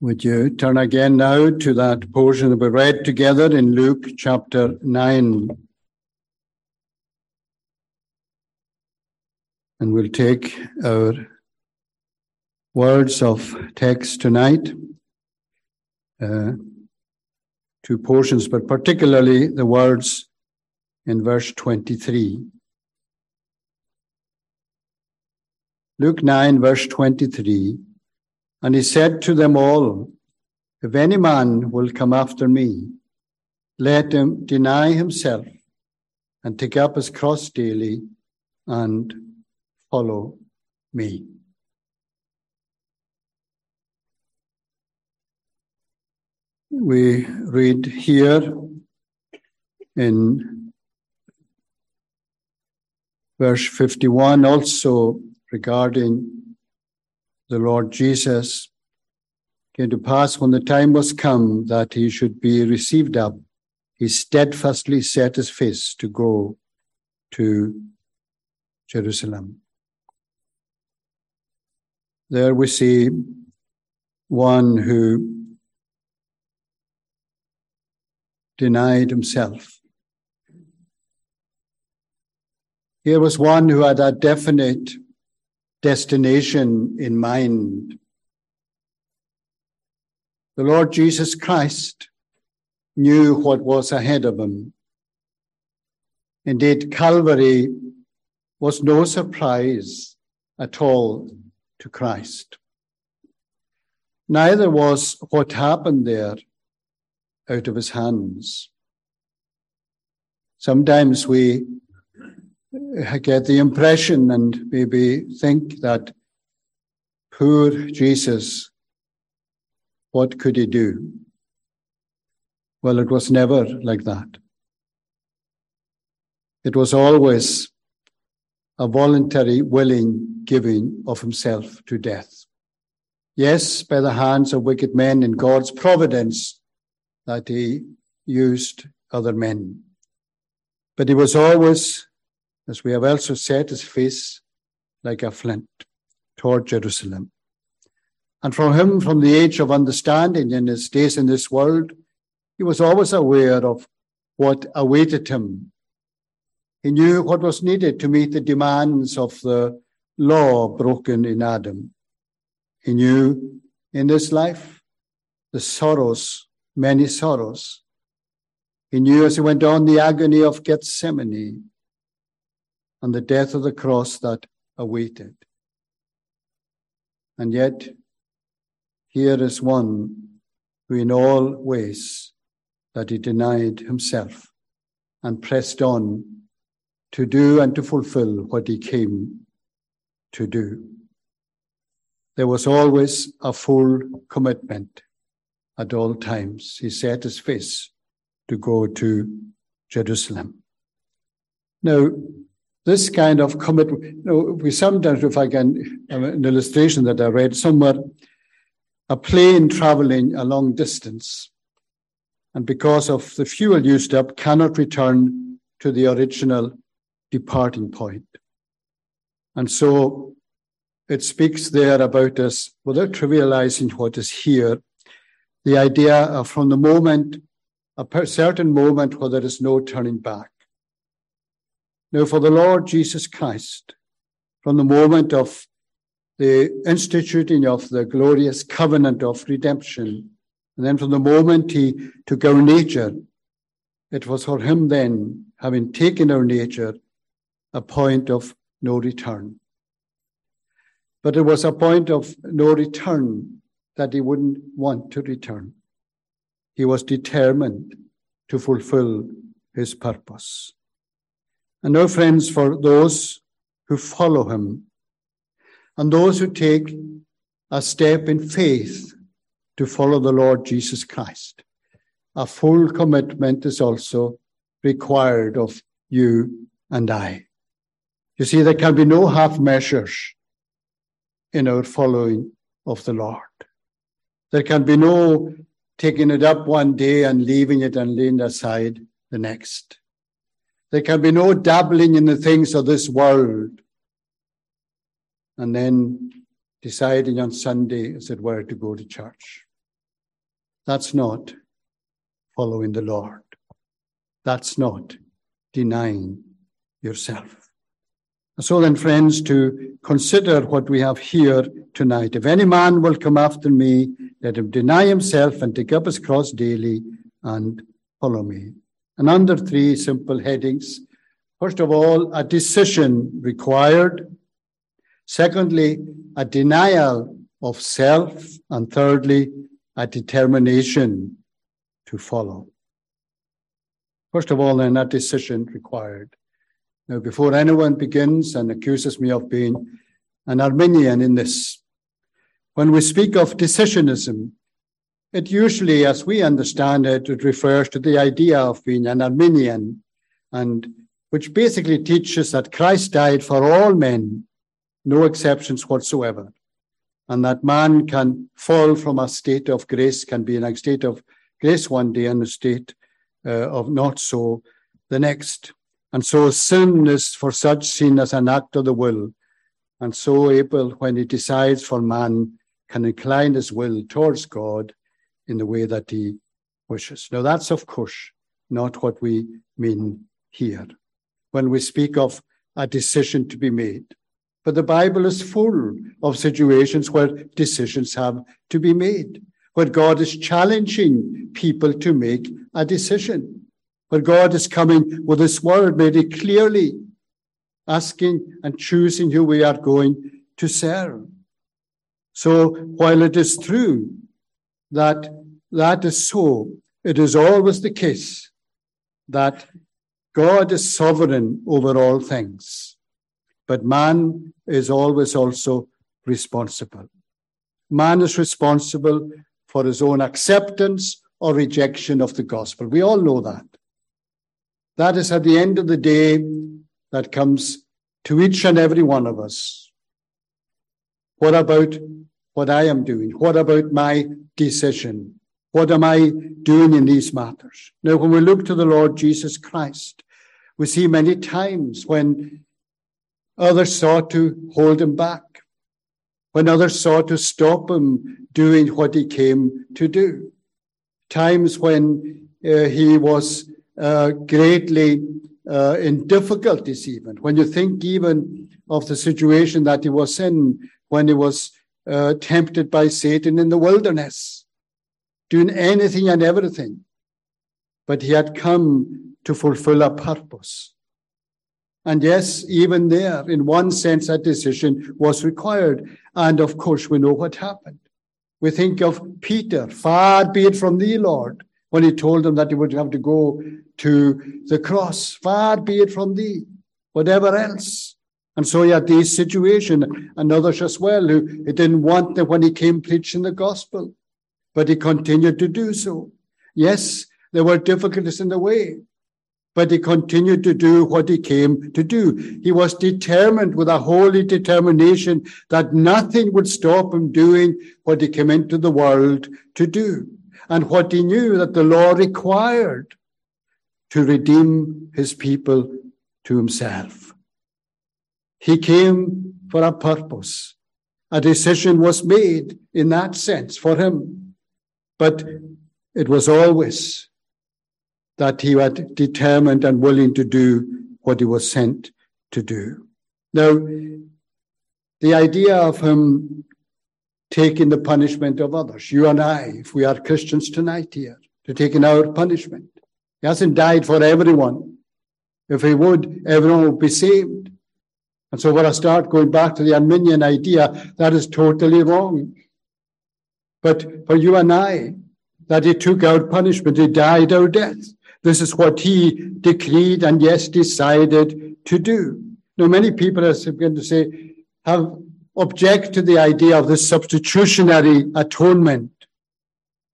Would you turn again now to that portion that we read together in Luke chapter 9? And we'll take our words of text tonight, uh, two portions, but particularly the words in verse 23. Luke 9, verse 23. And he said to them all, If any man will come after me, let him deny himself and take up his cross daily and follow me. We read here in verse 51 also regarding the Lord Jesus came to pass when the time was come that he should be received up, he steadfastly set his face to go to Jerusalem. There we see one who denied himself. Here was one who had a definite destination in mind. The Lord Jesus Christ knew what was ahead of him. Indeed, Calvary was no surprise at all to Christ. Neither was what happened there out of his hands. Sometimes we get the impression and maybe think that poor Jesus, what could he do? Well, it was never like that. It was always a voluntary, willing giving of himself to death. Yes, by the hands of wicked men in God's providence that he used other men. But he was always as we have also set his face like a flint toward Jerusalem. And from him, from the age of understanding in his days in this world, he was always aware of what awaited him. He knew what was needed to meet the demands of the law broken in Adam. He knew in this life the sorrows, many sorrows. He knew as he went on the agony of Gethsemane and the death of the cross that awaited. And yet, here is one who, in all ways, that he denied himself and pressed on to do and to fulfill what he came to do. There was always a full commitment at all times. He set his face to go to Jerusalem. Now, this kind of commitment. You know, we sometimes, if I can, uh, an illustration that I read somewhere, a plane traveling a long distance, and because of the fuel used up, cannot return to the original departing point. And so it speaks there about us, without trivializing what is here, the idea of from the moment, a certain moment where there is no turning back. Now, for the Lord Jesus Christ, from the moment of the instituting of the glorious covenant of redemption, and then from the moment he took our nature, it was for him then, having taken our nature, a point of no return. But it was a point of no return that he wouldn't want to return. He was determined to fulfill his purpose. And no friends for those who follow him and those who take a step in faith to follow the Lord Jesus Christ. A full commitment is also required of you and I. You see, there can be no half measures in our following of the Lord. There can be no taking it up one day and leaving it and laying aside the next. There can be no dabbling in the things of this world. And then deciding on Sunday, as it were, to go to church. That's not following the Lord. That's not denying yourself. So then, friends, to consider what we have here tonight. If any man will come after me, let him deny himself and take up his cross daily and follow me. And under three simple headings. First of all, a decision required. Secondly, a denial of self. And thirdly, a determination to follow. First of all, then, that decision required. Now, before anyone begins and accuses me of being an Arminian in this, when we speak of decisionism, it usually, as we understand it, it refers to the idea of being an Arminian, and which basically teaches that Christ died for all men, no exceptions whatsoever, and that man can fall from a state of grace, can be in a state of grace one day and a state uh, of not so the next. And so sin is for such seen as an act of the will. And so Abel, when he decides for man, can incline his will towards God in the way that he wishes. Now, that's, of course, not what we mean here when we speak of a decision to be made. But the Bible is full of situations where decisions have to be made, where God is challenging people to make a decision. where God is coming with His word it clearly, asking and choosing who we are going to serve. So while it is true that that is so, it is always the case that God is sovereign over all things, but man is always also responsible. Man is responsible for his own acceptance or rejection of the gospel. We all know that. That is at the end of the day that comes to each and every one of us. What about what I am doing? What about my decision? What am I doing in these matters? Now, when we look to the Lord Jesus Christ, we see many times when others sought to hold him back, when others sought to stop him doing what he came to do. Times when uh, he was uh, greatly uh, in difficulties, even. When you think even of the situation that he was in when he was uh, tempted by Satan in the wilderness, doing anything and everything. But he had come to fulfill a purpose. And yes, even there, in one sense, that decision was required. And of course, we know what happened. We think of Peter, far be it from thee, Lord when he told them that he would have to go to the cross. Far be it from thee, whatever else. And so he had this situation, and others as well, who he didn't want them when he came preaching the gospel, but he continued to do so. Yes, there were difficulties in the way, but he continued to do what he came to do. He was determined with a holy determination that nothing would stop him doing what he came into the world to do and what he knew that the law required to redeem his people to himself. He came for a purpose. A decision was made in that sense for him. But it was always that he had determined and willing to do what he was sent to do. Now, the idea of him taking the punishment of others. You and I, if we are Christians tonight here, to taking our punishment. He hasn't died for everyone. If he would, everyone would be saved. And so when I start going back to the Arminian idea, that is totally wrong. But for you and I, that he took our punishment, he died our death. This is what he decreed and yes, decided to do. Now, many people, as I'm going to say, have object to the idea of the substitutionary atonement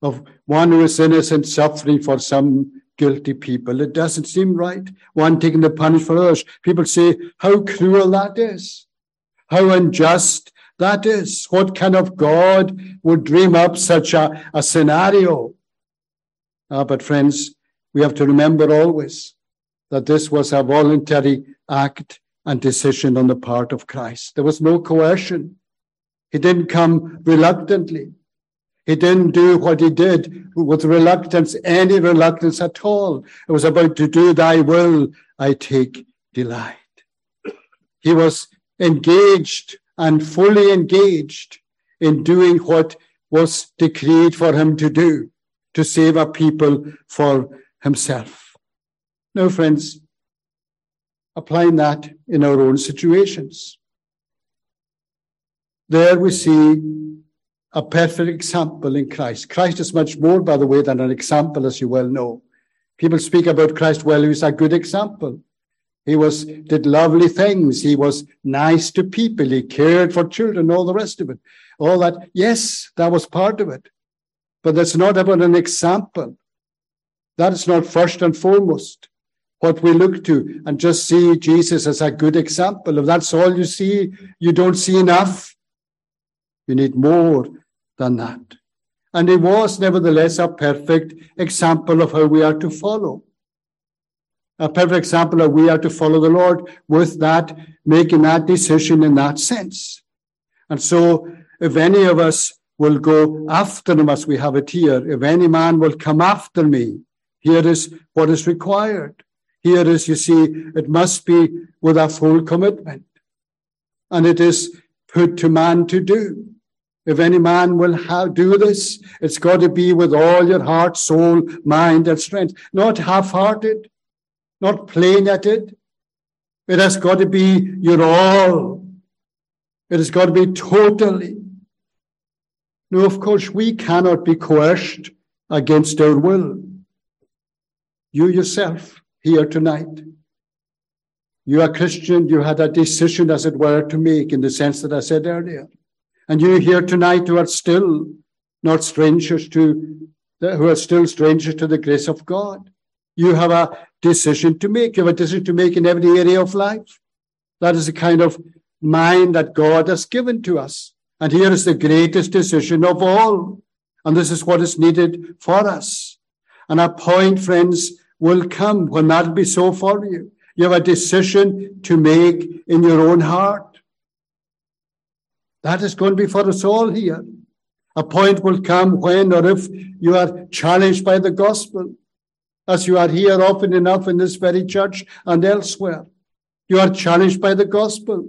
of one who is innocent suffering for some guilty people. It doesn't seem right. One taking the punishment for others. People say how cruel that is, how unjust that is. What kind of God would dream up such a, a scenario? Uh, but friends, we have to remember always that this was a voluntary act and decision on the part of Christ. There was no coercion. He didn't come reluctantly. He didn't do what he did with reluctance, any reluctance at all. It was about to do thy will, I take delight. He was engaged and fully engaged in doing what was decreed for him to do, to save a people for himself. Now, friends, applying that in our own situations. There we see a perfect example in Christ. Christ is much more, by the way, than an example, as you well know. People speak about Christ, well, he's a good example. He was did lovely things. He was nice to people. He cared for children, all the rest of it. All that, yes, that was part of it. But that's not about an example. That is not first and foremost what we look to and just see Jesus as a good example. If that's all you see, you don't see enough. You need more than that. And he was nevertheless a perfect example of how we are to follow. A perfect example of we are to follow the Lord with that, making that decision in that sense. And so if any of us will go after him as we have it here, if any man will come after me, here is what is required. Here is, you see, it must be with a full commitment. And it is put to man to do. If any man will have, do this, it's got to be with all your heart, soul, mind, and strength, not half-hearted, not playing at it. It has got to be your all. It has got to be totally. No, of course, we cannot be coerced against our will. You yourself here tonight, you are Christian, you had a decision, as it were, to make in the sense that I said earlier. And you here tonight who are still not strangers to, who are still strangers to the grace of God. You have a decision to make. You have a decision to make in every area of life. That is the kind of mind that God has given to us. And here is the greatest decision of all. And this is what is needed for us. And a point, friends, will come when that be so for you. You have a decision to make in your own heart. That is going to be for us all here. A point will come when or if you are challenged by the gospel, as you are here often enough in this very church and elsewhere. You are challenged by the gospel.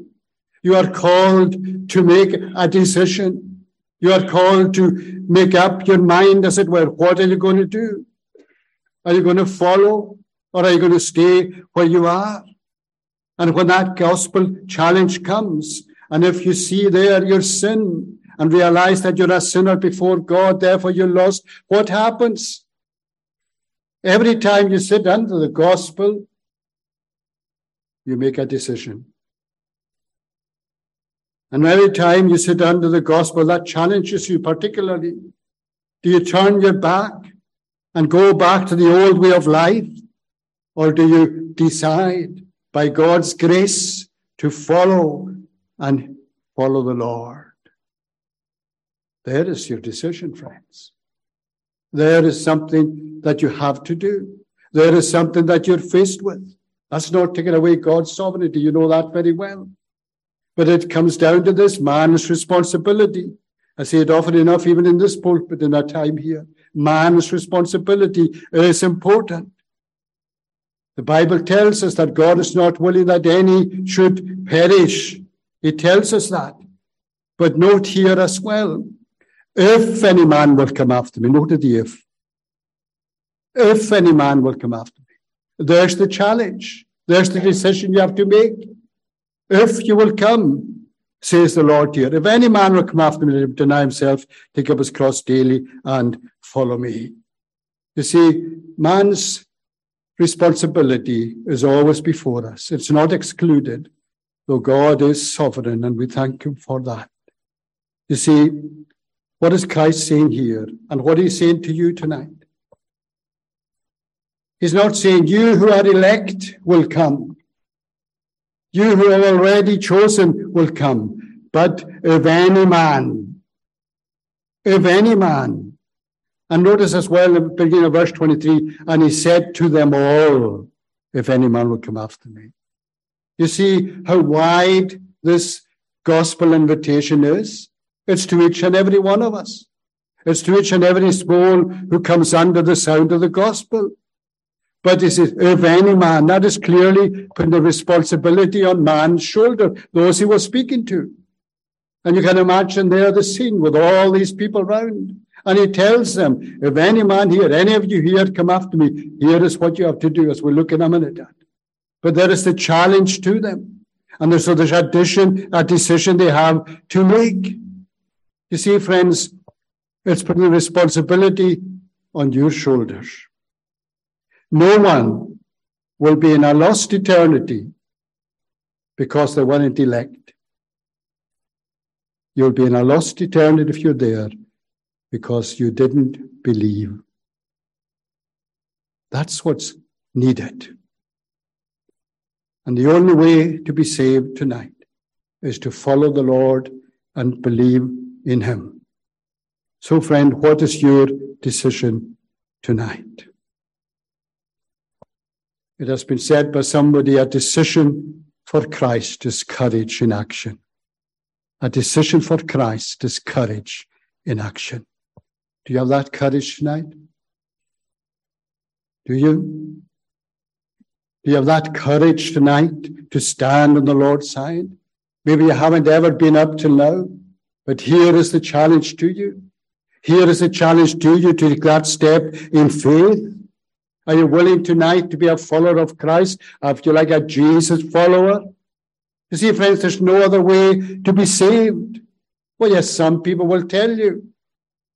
You are called to make a decision. You are called to make up your mind, as it were. What are you going to do? Are you going to follow or are you going to stay where you are? And when that gospel challenge comes, and if you see there your sin and realize that you're a sinner before God, therefore you're lost, what happens? Every time you sit under the gospel, you make a decision. And every time you sit under the gospel, that challenges you particularly. Do you turn your back and go back to the old way of life? Or do you decide by God's grace to follow and follow the Lord. There is your decision, friends. There is something that you have to do. There is something that you're faced with. That's not taking away God's sovereignty. You know that very well. But it comes down to this man's responsibility. I say it often enough, even in this pulpit in our time here. Man's responsibility is important. The Bible tells us that God is not willing that any should perish, it tells us that. But note here as well, if any man will come after me, note the if. If any man will come after me, there's the challenge. There's the decision you have to make. If you will come, says the Lord here, if any man will come after me, deny himself, take up his cross daily, and follow me. You see, man's responsibility is always before us. It's not excluded though God is sovereign, and we thank Him for that. You see, what is Christ saying here, and what He's saying to you tonight? He's not saying, You who are elect will come. You who are already chosen will come. But if any man, if any man, and notice as well beginning of verse 23, and he said to them all, If any man will come after me. You see how wide this gospel invitation is? It's to each and every one of us. It's to each and every soul who comes under the sound of the gospel. But it says, if any man, that is clearly putting the responsibility on man's shoulder, those he was speaking to. And you can imagine there the scene with all these people around. And he tells them, if any man here, any of you here come after me, here is what you have to do, as we look in a minute at. But there is the challenge to them. And so there's a decision, a decision they have to make. You see, friends, it's putting responsibility on your shoulders. No one will be in a lost eternity because they weren't elect. You'll be in a lost eternity if you're there because you didn't believe. That's what's needed. And the only way to be saved tonight is to follow the Lord and believe in Him. So, friend, what is your decision tonight? It has been said by somebody a decision for Christ is courage in action. A decision for Christ is courage in action. Do you have that courage tonight? Do you? Do you have that courage tonight to stand on the Lord's side? Maybe you haven't ever been up till now, but here is the challenge to you. Here is a challenge to you to take that step in faith are you willing tonight to be a follower of Christ? Are you like a Jesus follower? You see, friends, there's no other way to be saved. Well, yes, some people will tell you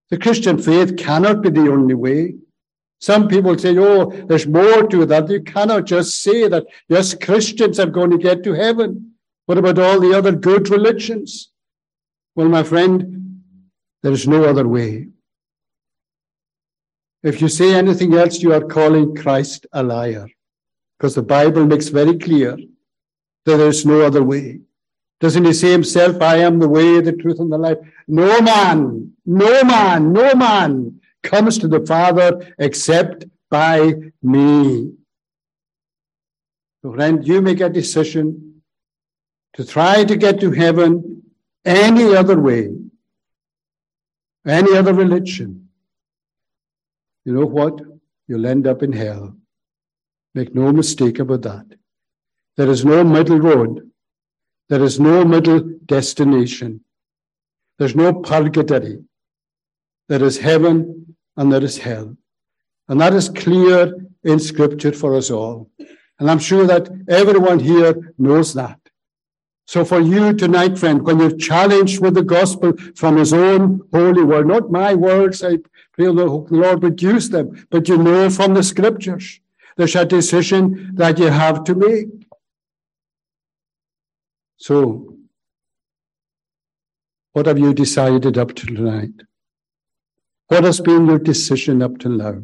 the Christian faith cannot be the only way. Some people say, oh, there's more to that. You cannot just say that, yes, Christians are going to get to heaven. What about all the other good religions? Well, my friend, there is no other way. If you say anything else, you are calling Christ a liar. Because the Bible makes very clear that there is no other way. Doesn't he say himself, I am the way, the truth, and the life? No man, no man, no man comes to the Father except by me. So, friend, you make a decision to try to get to heaven any other way, any other religion you know what? You'll end up in hell. Make no mistake about that. There is no middle road. There is no middle destination. There's no purgatory. There is heaven and there is hell. And that is clear in scripture for us all. And I'm sure that everyone here knows that. So for you tonight, friend, when you're challenged with the gospel from his own holy word, not my words, I pray the Lord would use them, but you know from the scriptures, there's a decision that you have to make. So, what have you decided up to tonight? What has been your decision up till now?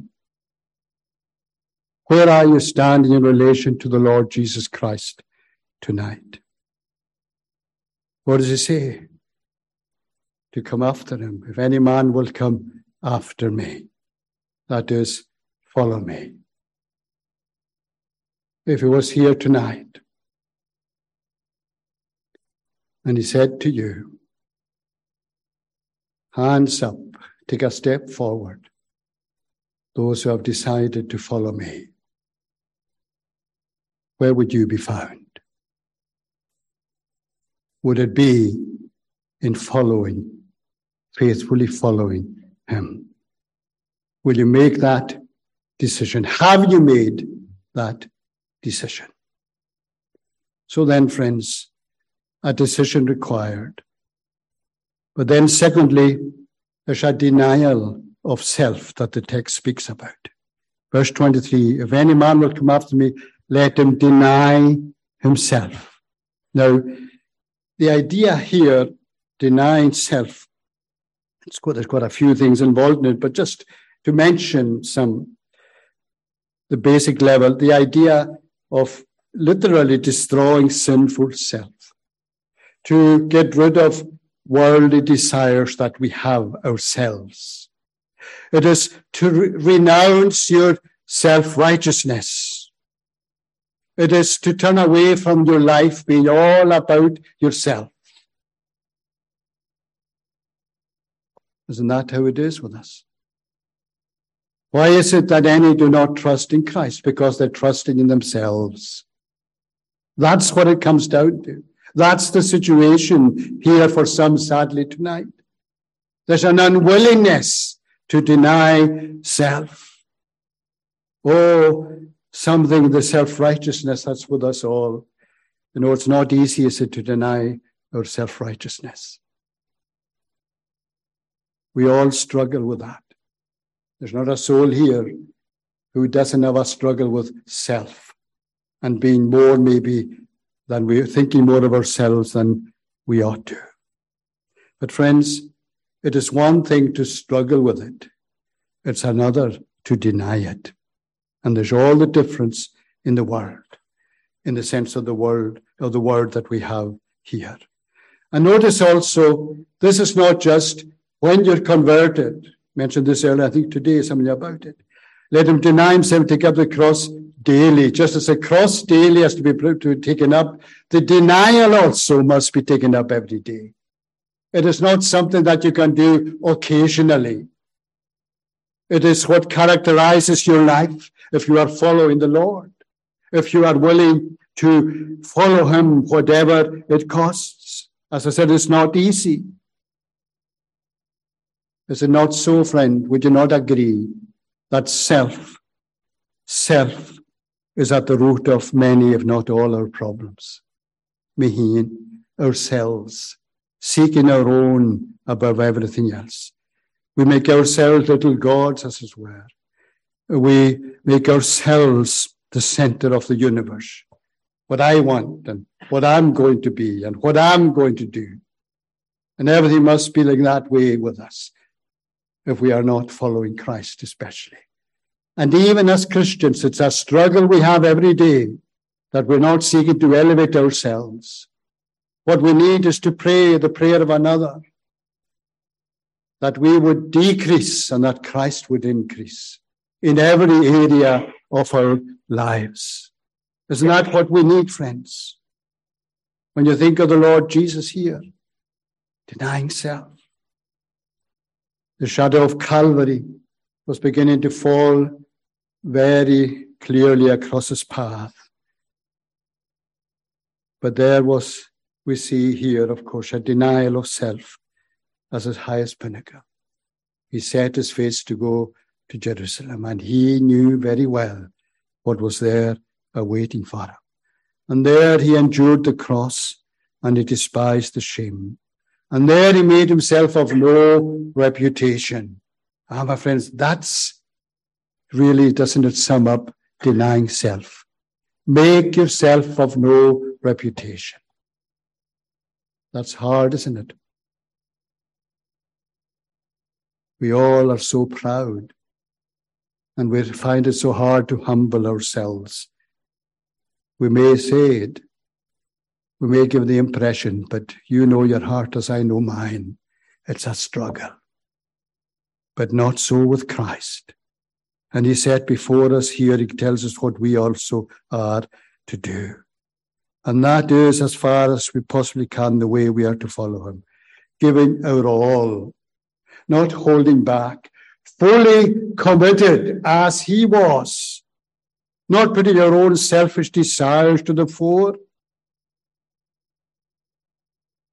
Where are you standing in relation to the Lord Jesus Christ tonight? What does he say? To come after him. If any man will come after me, that is, follow me. If he was here tonight and he said to you, hands up, take a step forward, those who have decided to follow me, where would you be found? would it be in following, faithfully following Him? Will you make that decision? Have you made that decision? So then, friends, a decision required. But then, secondly, there's a denial of self that the text speaks about. Verse 23 If any man will come after me, let him deny himself. Now, the idea here, denying self, there's got a few things involved in it, but just to mention some, the basic level, the idea of literally destroying sinful self, to get rid of worldly desires that we have ourselves. It is to re- renounce your self righteousness it is to turn away from your life being all about yourself. Isn't that how it is with us? Why is it that any do not trust in Christ? Because they're trusting in themselves. That's what it comes down to. That's the situation here for some, sadly, tonight. There's an unwillingness to deny self. Oh, something, the self righteousness that's with us all. You know, it's not easy, is it, to deny our self righteousness. We all struggle with that. There's not a soul here who doesn't have a struggle with self and being more maybe than we're thinking more of ourselves than we ought to. But friends, it is one thing to struggle with it. It's another to deny it. And there's all the difference in the world, in the sense of the word, of the word that we have here. And notice also, this is not just when you're converted. Mentioned this earlier, I think today, something about it. Let him deny himself, take up the cross daily. Just as the cross daily has to be to taken up, the denial also must be taken up every day. It is not something that you can do occasionally. It is what characterizes your life if you are following the Lord, if you are willing to follow Him, whatever it costs. As I said, it's not easy. Is it not so, friend? Would you not agree that self, self is at the root of many, if not all, our problems? Mehin, ourselves, seeking our own above everything else. We make ourselves little gods, as it were. We make ourselves the center of the universe. What I want and what I'm going to be and what I'm going to do. And everything must be like that way with us if we are not following Christ, especially. And even as Christians, it's a struggle we have every day that we're not seeking to elevate ourselves. What we need is to pray the prayer of another that we would decrease and that Christ would increase in every area of our lives. Isn't that what we need, friends? When you think of the Lord Jesus here, denying self, the shadow of Calvary was beginning to fall very clearly across his path. But there was, we see here, of course, a denial of self as his highest pinnacle. He set his face to go to Jerusalem, and he knew very well what was there awaiting for him. And there he endured the cross, and he despised the shame. And there he made himself of no reputation. Ah, my friends, that's really, doesn't it sum up denying self? Make yourself of no reputation. That's hard, isn't it? We all are so proud and we find it so hard to humble ourselves. We may say it, we may give the impression, but you know your heart as I know mine. It's a struggle. But not so with Christ. And he said before us here, he tells us what we also are to do. And that is as far as we possibly can the way we are to follow him, giving our all not holding back, fully committed as he was, not putting our own selfish desires to the fore.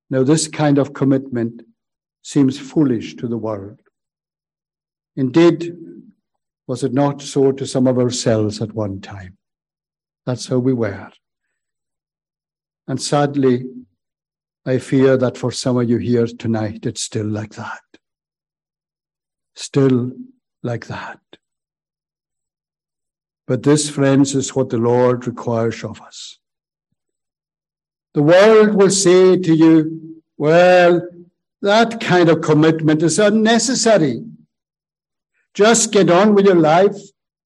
Now, this kind of commitment seems foolish to the world. Indeed, was it not so to some of ourselves at one time? That's how we were. And sadly, I fear that for some of you here tonight, it's still like that still like that. But this, friends, is what the Lord requires of us. The world will say to you, well, that kind of commitment is unnecessary. Just get on with your life,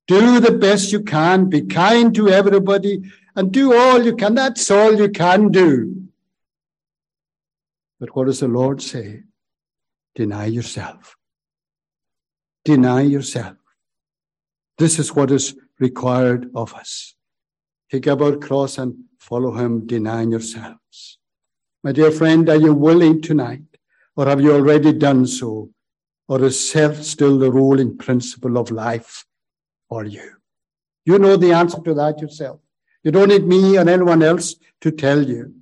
do the best you can, be kind to everybody, and do all you can. That's all you can do. But what does the Lord say? Deny yourself. Deny yourself. This is what is required of us. Take up our cross and follow him, denying yourselves. My dear friend, are you willing tonight, or have you already done so, Or is self still the ruling principle of life for you? You know the answer to that yourself. You don't need me or anyone else to tell you.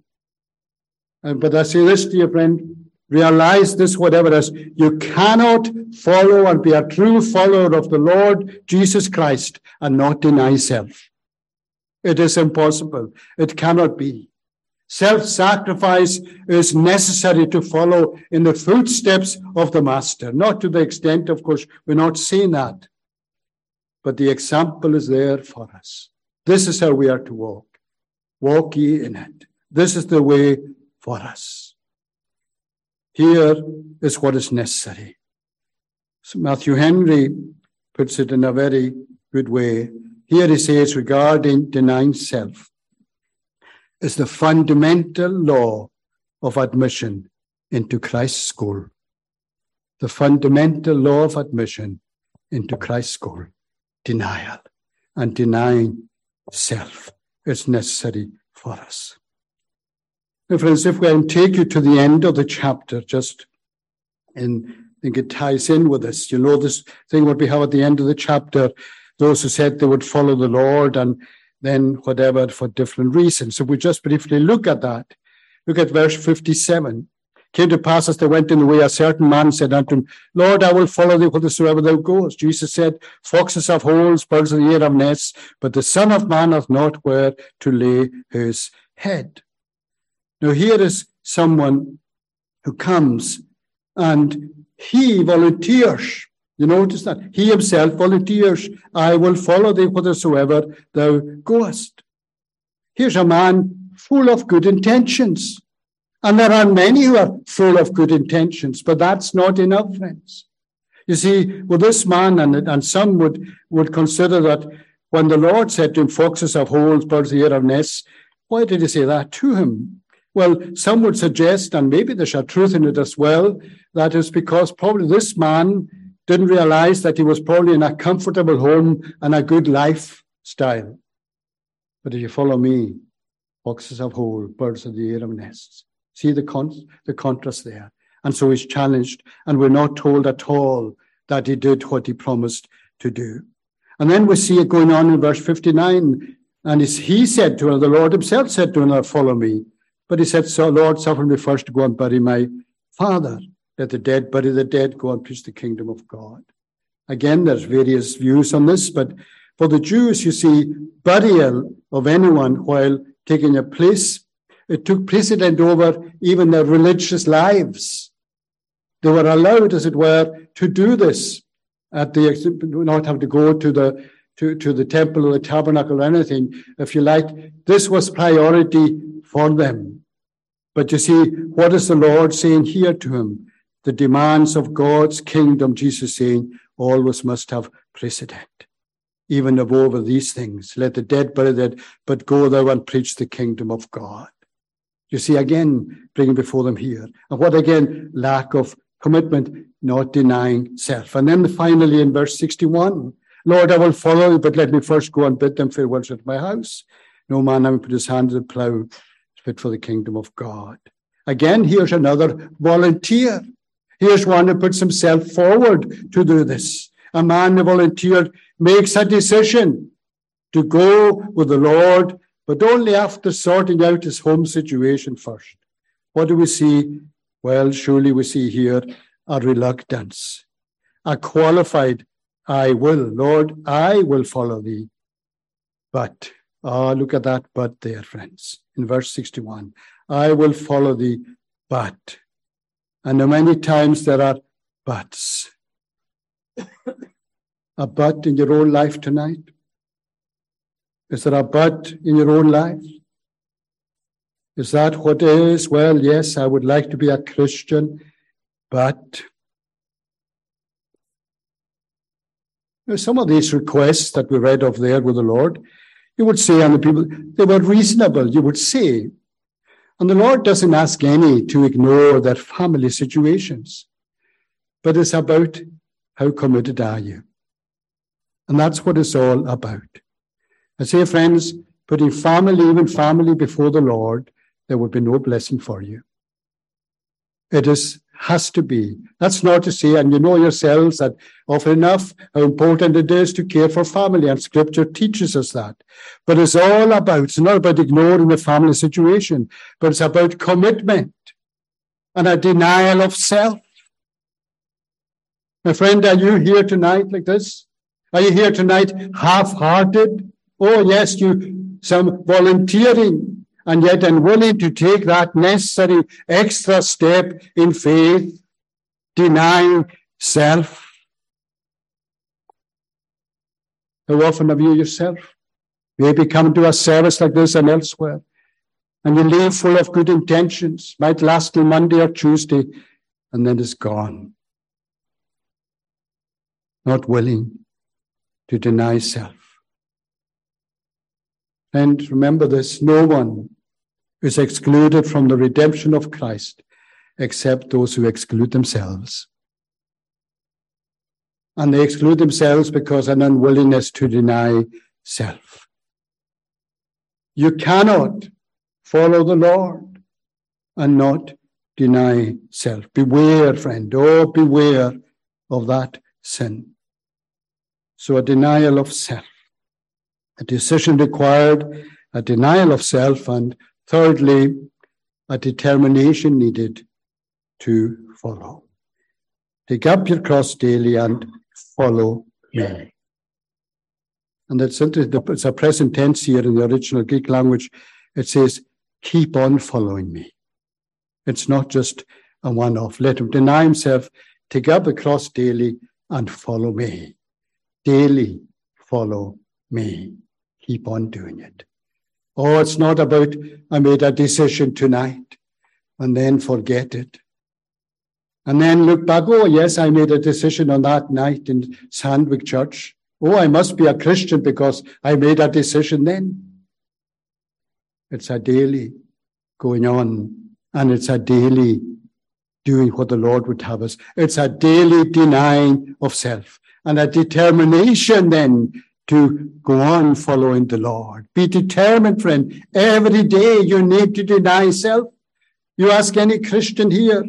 And, but I say this, dear friend, realize this, whatever it is, you cannot follow and be a true follower of the Lord Jesus Christ and not deny self. It is impossible. It cannot be. Self sacrifice is necessary to follow in the footsteps of the Master. Not to the extent, of course, we're not seeing that. But the example is there for us. This is how we are to walk. Walk ye in it. This is the way for us. Here is what is necessary. So Matthew Henry puts it in a very good way. Here he says regarding denying self is the fundamental law of admission into Christ's school. The fundamental law of admission into Christ's school. Denial and denying self is necessary for us. Now, friends, if we can take you to the end of the chapter, just and I think it ties in with this. You know, this thing what we have at the end of the chapter, those who said they would follow the Lord and then whatever for different reasons. So we just briefly look at that. Look at verse 57. Came to pass as they went in the way, a certain man said unto him, Lord, I will follow thee whithersoever thou goest. Jesus said, Foxes have holes, birds of the air have nests, but the Son of Man hath not where to lay his head. Now here is someone who comes and he volunteers. You notice that? He himself volunteers, I will follow thee whithersoever thou goest. Here's a man full of good intentions. And there are many who are full of good intentions, but that's not enough, friends. You see, well, this man, and, and some would, would consider that when the Lord said to him, Foxes have holes, birds of the air have nests, why did he say that to him? Well, some would suggest, and maybe there's a truth in it as well, that is because probably this man didn't realize that he was probably in a comfortable home and a good lifestyle. But if you follow me, foxes have holes, birds of the air have nests. See the, con- the contrast there. And so he's challenged, and we're not told at all that he did what he promised to do. And then we see it going on in verse 59. And he said to her, the Lord himself said to her, Follow me. But he said, So, Lord, suffer me first to go and bury my father. Let the dead bury the dead, go and preach the kingdom of God. Again, there's various views on this, but for the Jews, you see, burial of anyone while taking a place it took precedent over even their religious lives. They were allowed, as it were, to do this at the not have to go to the to, to the temple or the tabernacle or anything, if you like. This was priority for them. But you see, what is the Lord saying here to him? The demands of God's kingdom, Jesus saying, always must have precedent. Even above these things, let the dead bury the dead, but go thou and preach the kingdom of God. You see, again, bringing before them here. And what again? Lack of commitment, not denying self. And then finally in verse 61, Lord, I will follow you, but let me first go and bid them farewell at my house. No man having put his hand to the plough fit for the kingdom of God. Again, here's another volunteer. Here's one who puts himself forward to do this. A man who volunteered makes a decision to go with the Lord but only after sorting out his home situation first. What do we see? Well, surely we see here a reluctance, a qualified, I will, Lord, I will follow thee. But, ah, look at that but there, friends, in verse 61. I will follow thee, but. And many times there are buts. a but in your own life tonight is there a but in your own life? Is that what is? Well, yes, I would like to be a Christian, but some of these requests that we read of there with the Lord, you would say, and the people, they were reasonable, you would say. And the Lord doesn't ask any to ignore their family situations, but it's about how committed are you? And that's what it's all about. I say, friends, putting family, even family, before the Lord, there would be no blessing for you. It is has to be. That's not to say, and you know yourselves that often enough how important it is to care for family, and scripture teaches us that. But it's all about, it's not about ignoring the family situation, but it's about commitment and a denial of self. My friend, are you here tonight like this? Are you here tonight half-hearted? Oh, yes, you some volunteering and yet unwilling to take that necessary extra step in faith, denying self. How often have you yourself maybe come to a service like this and elsewhere, and you leave full of good intentions, might last till Monday or Tuesday, and then it's gone. Not willing to deny self. And remember this no one is excluded from the redemption of Christ except those who exclude themselves. And they exclude themselves because an unwillingness to deny self. You cannot follow the Lord and not deny self. Beware, friend. Oh, beware of that sin. So a denial of self a decision required, a denial of self, and thirdly, a determination needed to follow. Take up your cross daily and follow me. And that's it's a present tense here in the original Greek language. It says, keep on following me. It's not just a one off. Let him deny himself, take up the cross daily, and follow me. Daily follow me keep on doing it. Oh, it's not about I made a decision tonight and then forget it. And then look back, oh, yes, I made a decision on that night in Sandwich Church. Oh, I must be a Christian because I made a decision then. It's a daily going on, and it's a daily doing what the Lord would have us. It's a daily denying of self and a determination then to go on following the Lord. Be determined, friend. Every day you need to deny self. You ask any Christian here,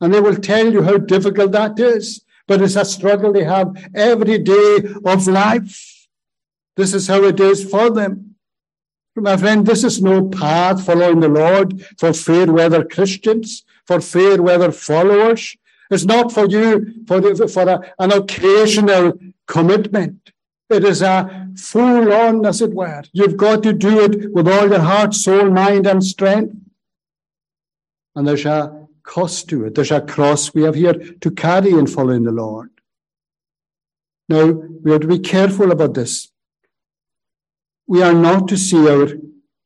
and they will tell you how difficult that is. But it's a struggle they have every day of life. This is how it is for them. My friend, this is no path following the Lord for fair weather Christians, for fair weather followers. It's not for you for, for a, an occasional commitment. It is a full on, as it were. You've got to do it with all your heart, soul, mind, and strength. And there's a cost to it. There's a cross we have here to carry in following the Lord. Now, we have to be careful about this. We are not to see our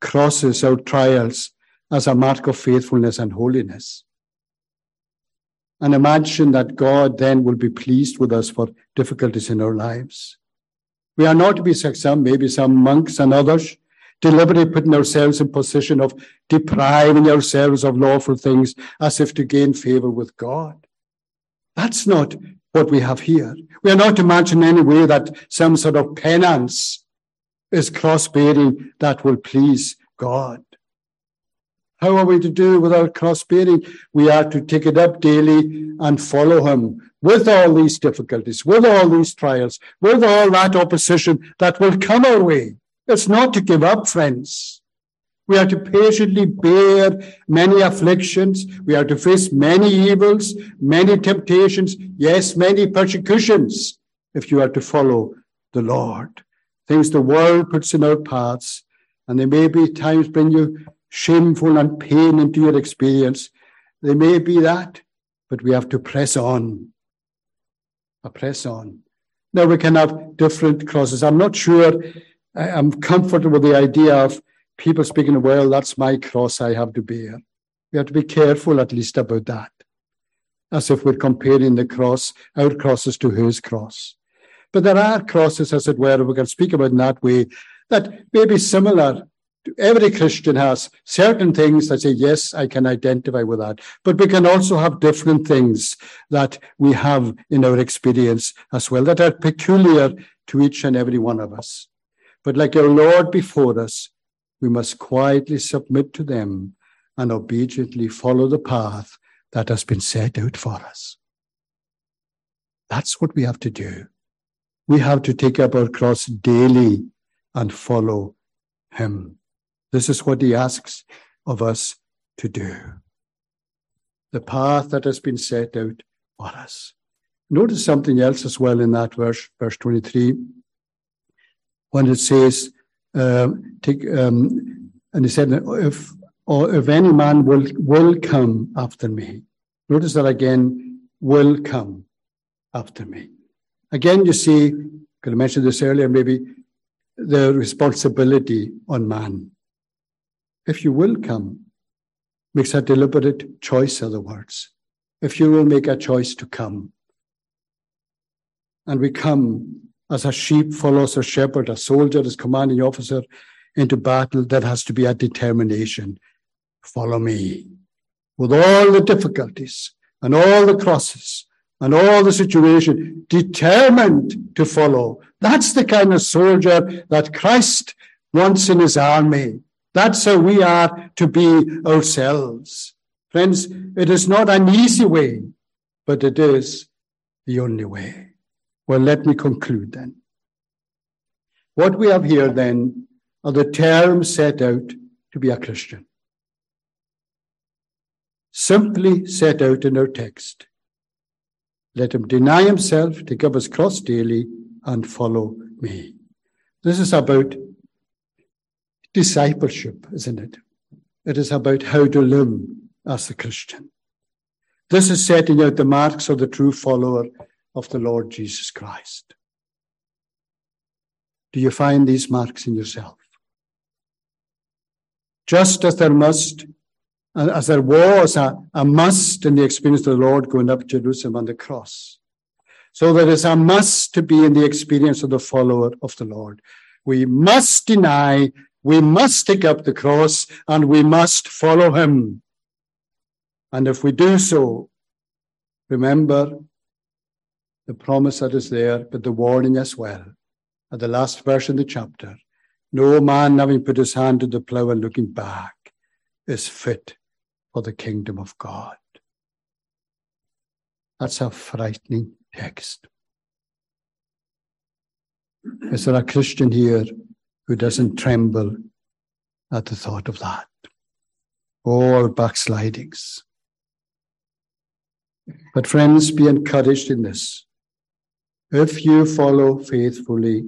crosses, our trials, as a mark of faithfulness and holiness. And imagine that God then will be pleased with us for difficulties in our lives. We are not to be some, maybe some monks and others, deliberately putting ourselves in position of depriving ourselves of lawful things as if to gain favor with God. That's not what we have here. We are not to imagine in any way that some sort of penance is cross bearing that will please God. How are we to do without cross bearing? We are to take it up daily and follow Him with all these difficulties, with all these trials, with all that opposition that will come our way. It's not to give up, friends. We are to patiently bear many afflictions. We are to face many evils, many temptations, yes, many persecutions, if you are to follow the Lord. Things the world puts in our paths, and they may be times bring you shameful and pain into your experience. They may be that, but we have to press on I press on. Now we can have different crosses. I'm not sure I'm comfortable with the idea of people speaking, well, that's my cross I have to bear. We have to be careful at least about that, as if we're comparing the cross, our crosses to his cross. But there are crosses, as it were, we can speak about in that way, that may be similar every Christian has certain things that say, yes, I can identify with that. But we can also have different things that we have in our experience as well that are peculiar to each and every one of us. But like our Lord before us, we must quietly submit to them and obediently follow the path that has been set out for us. That's what we have to do. We have to take up our cross daily and follow him. This is what he asks of us to do. The path that has been set out for us. Notice something else as well in that verse, verse 23, when it says, um, take, um, and he said, if, or if any man will, will come after me. Notice that again, will come after me. Again, you see, could have mentioned this earlier, maybe the responsibility on man. If you will come, makes a deliberate choice, other words. If you will make a choice to come. And we come as a sheep follows a shepherd, a soldier as commanding officer into battle, that has to be a determination. Follow me. With all the difficulties and all the crosses and all the situation, determined to follow. That's the kind of soldier that Christ wants in his army. That's how we are to be ourselves. Friends, it is not an easy way, but it is the only way. Well, let me conclude then. What we have here then are the terms set out to be a Christian. Simply set out in our text. Let him deny himself, take up his cross daily, and follow me. This is about discipleship, isn't it? It is about how to live as a Christian. This is setting out the marks of the true follower of the Lord Jesus Christ. Do you find these marks in yourself? Just as there must, as there was a, a must in the experience of the Lord going up to Jerusalem on the cross. So there is a must to be in the experience of the follower of the Lord. We must deny, we must take up the cross, and we must follow him. And if we do so, remember the promise that is there, but the warning as well. At the last verse in the chapter, no man having put his hand to the plough and looking back is fit for the kingdom of God. That's a frightening text. Is there a Christian here who doesn't tremble at the thought of that? All backslidings. But friends, be encouraged in this. If you follow faithfully,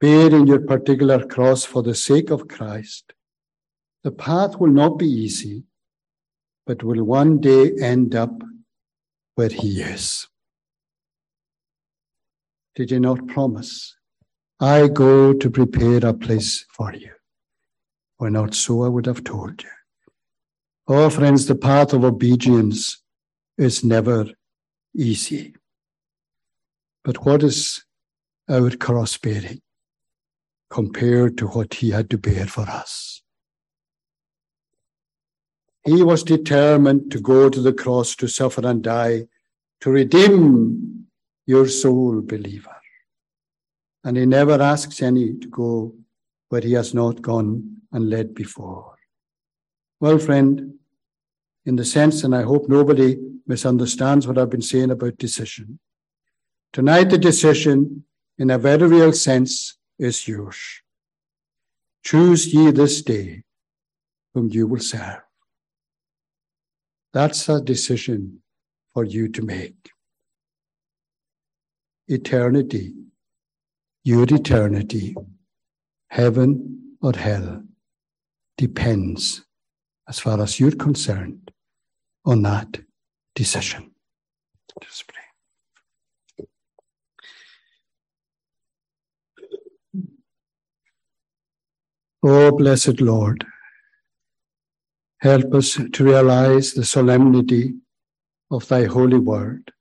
bearing your particular cross for the sake of Christ, the path will not be easy, but will one day end up where He is. Did you not promise? I go to prepare a place for you. Were not so, I would have told you. Oh, friends, the path of obedience is never easy. But what is our cross bearing compared to what he had to bear for us? He was determined to go to the cross to suffer and die to redeem your soul, believer. And he never asks any to go where he has not gone and led before. Well, friend, in the sense, and I hope nobody misunderstands what I've been saying about decision. Tonight, the decision, in a very real sense, is yours. Choose ye this day whom you will serve. That's a decision for you to make. Eternity, your eternity, heaven or hell, depends, as far as you're concerned, on that decision. Pray. Oh, blessed Lord, help us to realize the solemnity of thy holy word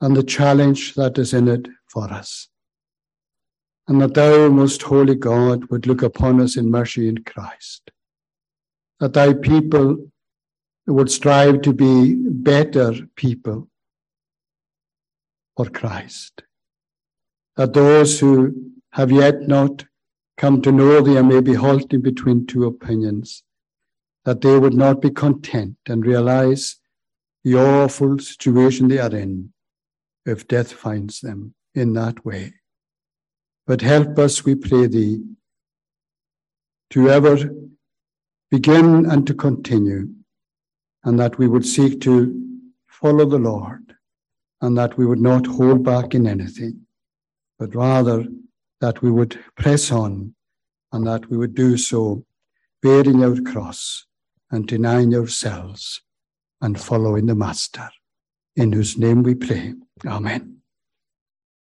and the challenge that is in it for us. And that thou, most holy God, would look upon us in mercy in Christ. That thy people would strive to be better people for Christ. That those who have yet not come to know thee and may be halting between two opinions, that they would not be content and realize the awful situation they are in if death finds them in that way. But help us, we pray thee, to ever begin and to continue, and that we would seek to follow the Lord, and that we would not hold back in anything, but rather that we would press on, and that we would do so bearing our cross and denying ourselves and following the Master, in whose name we pray. Amen.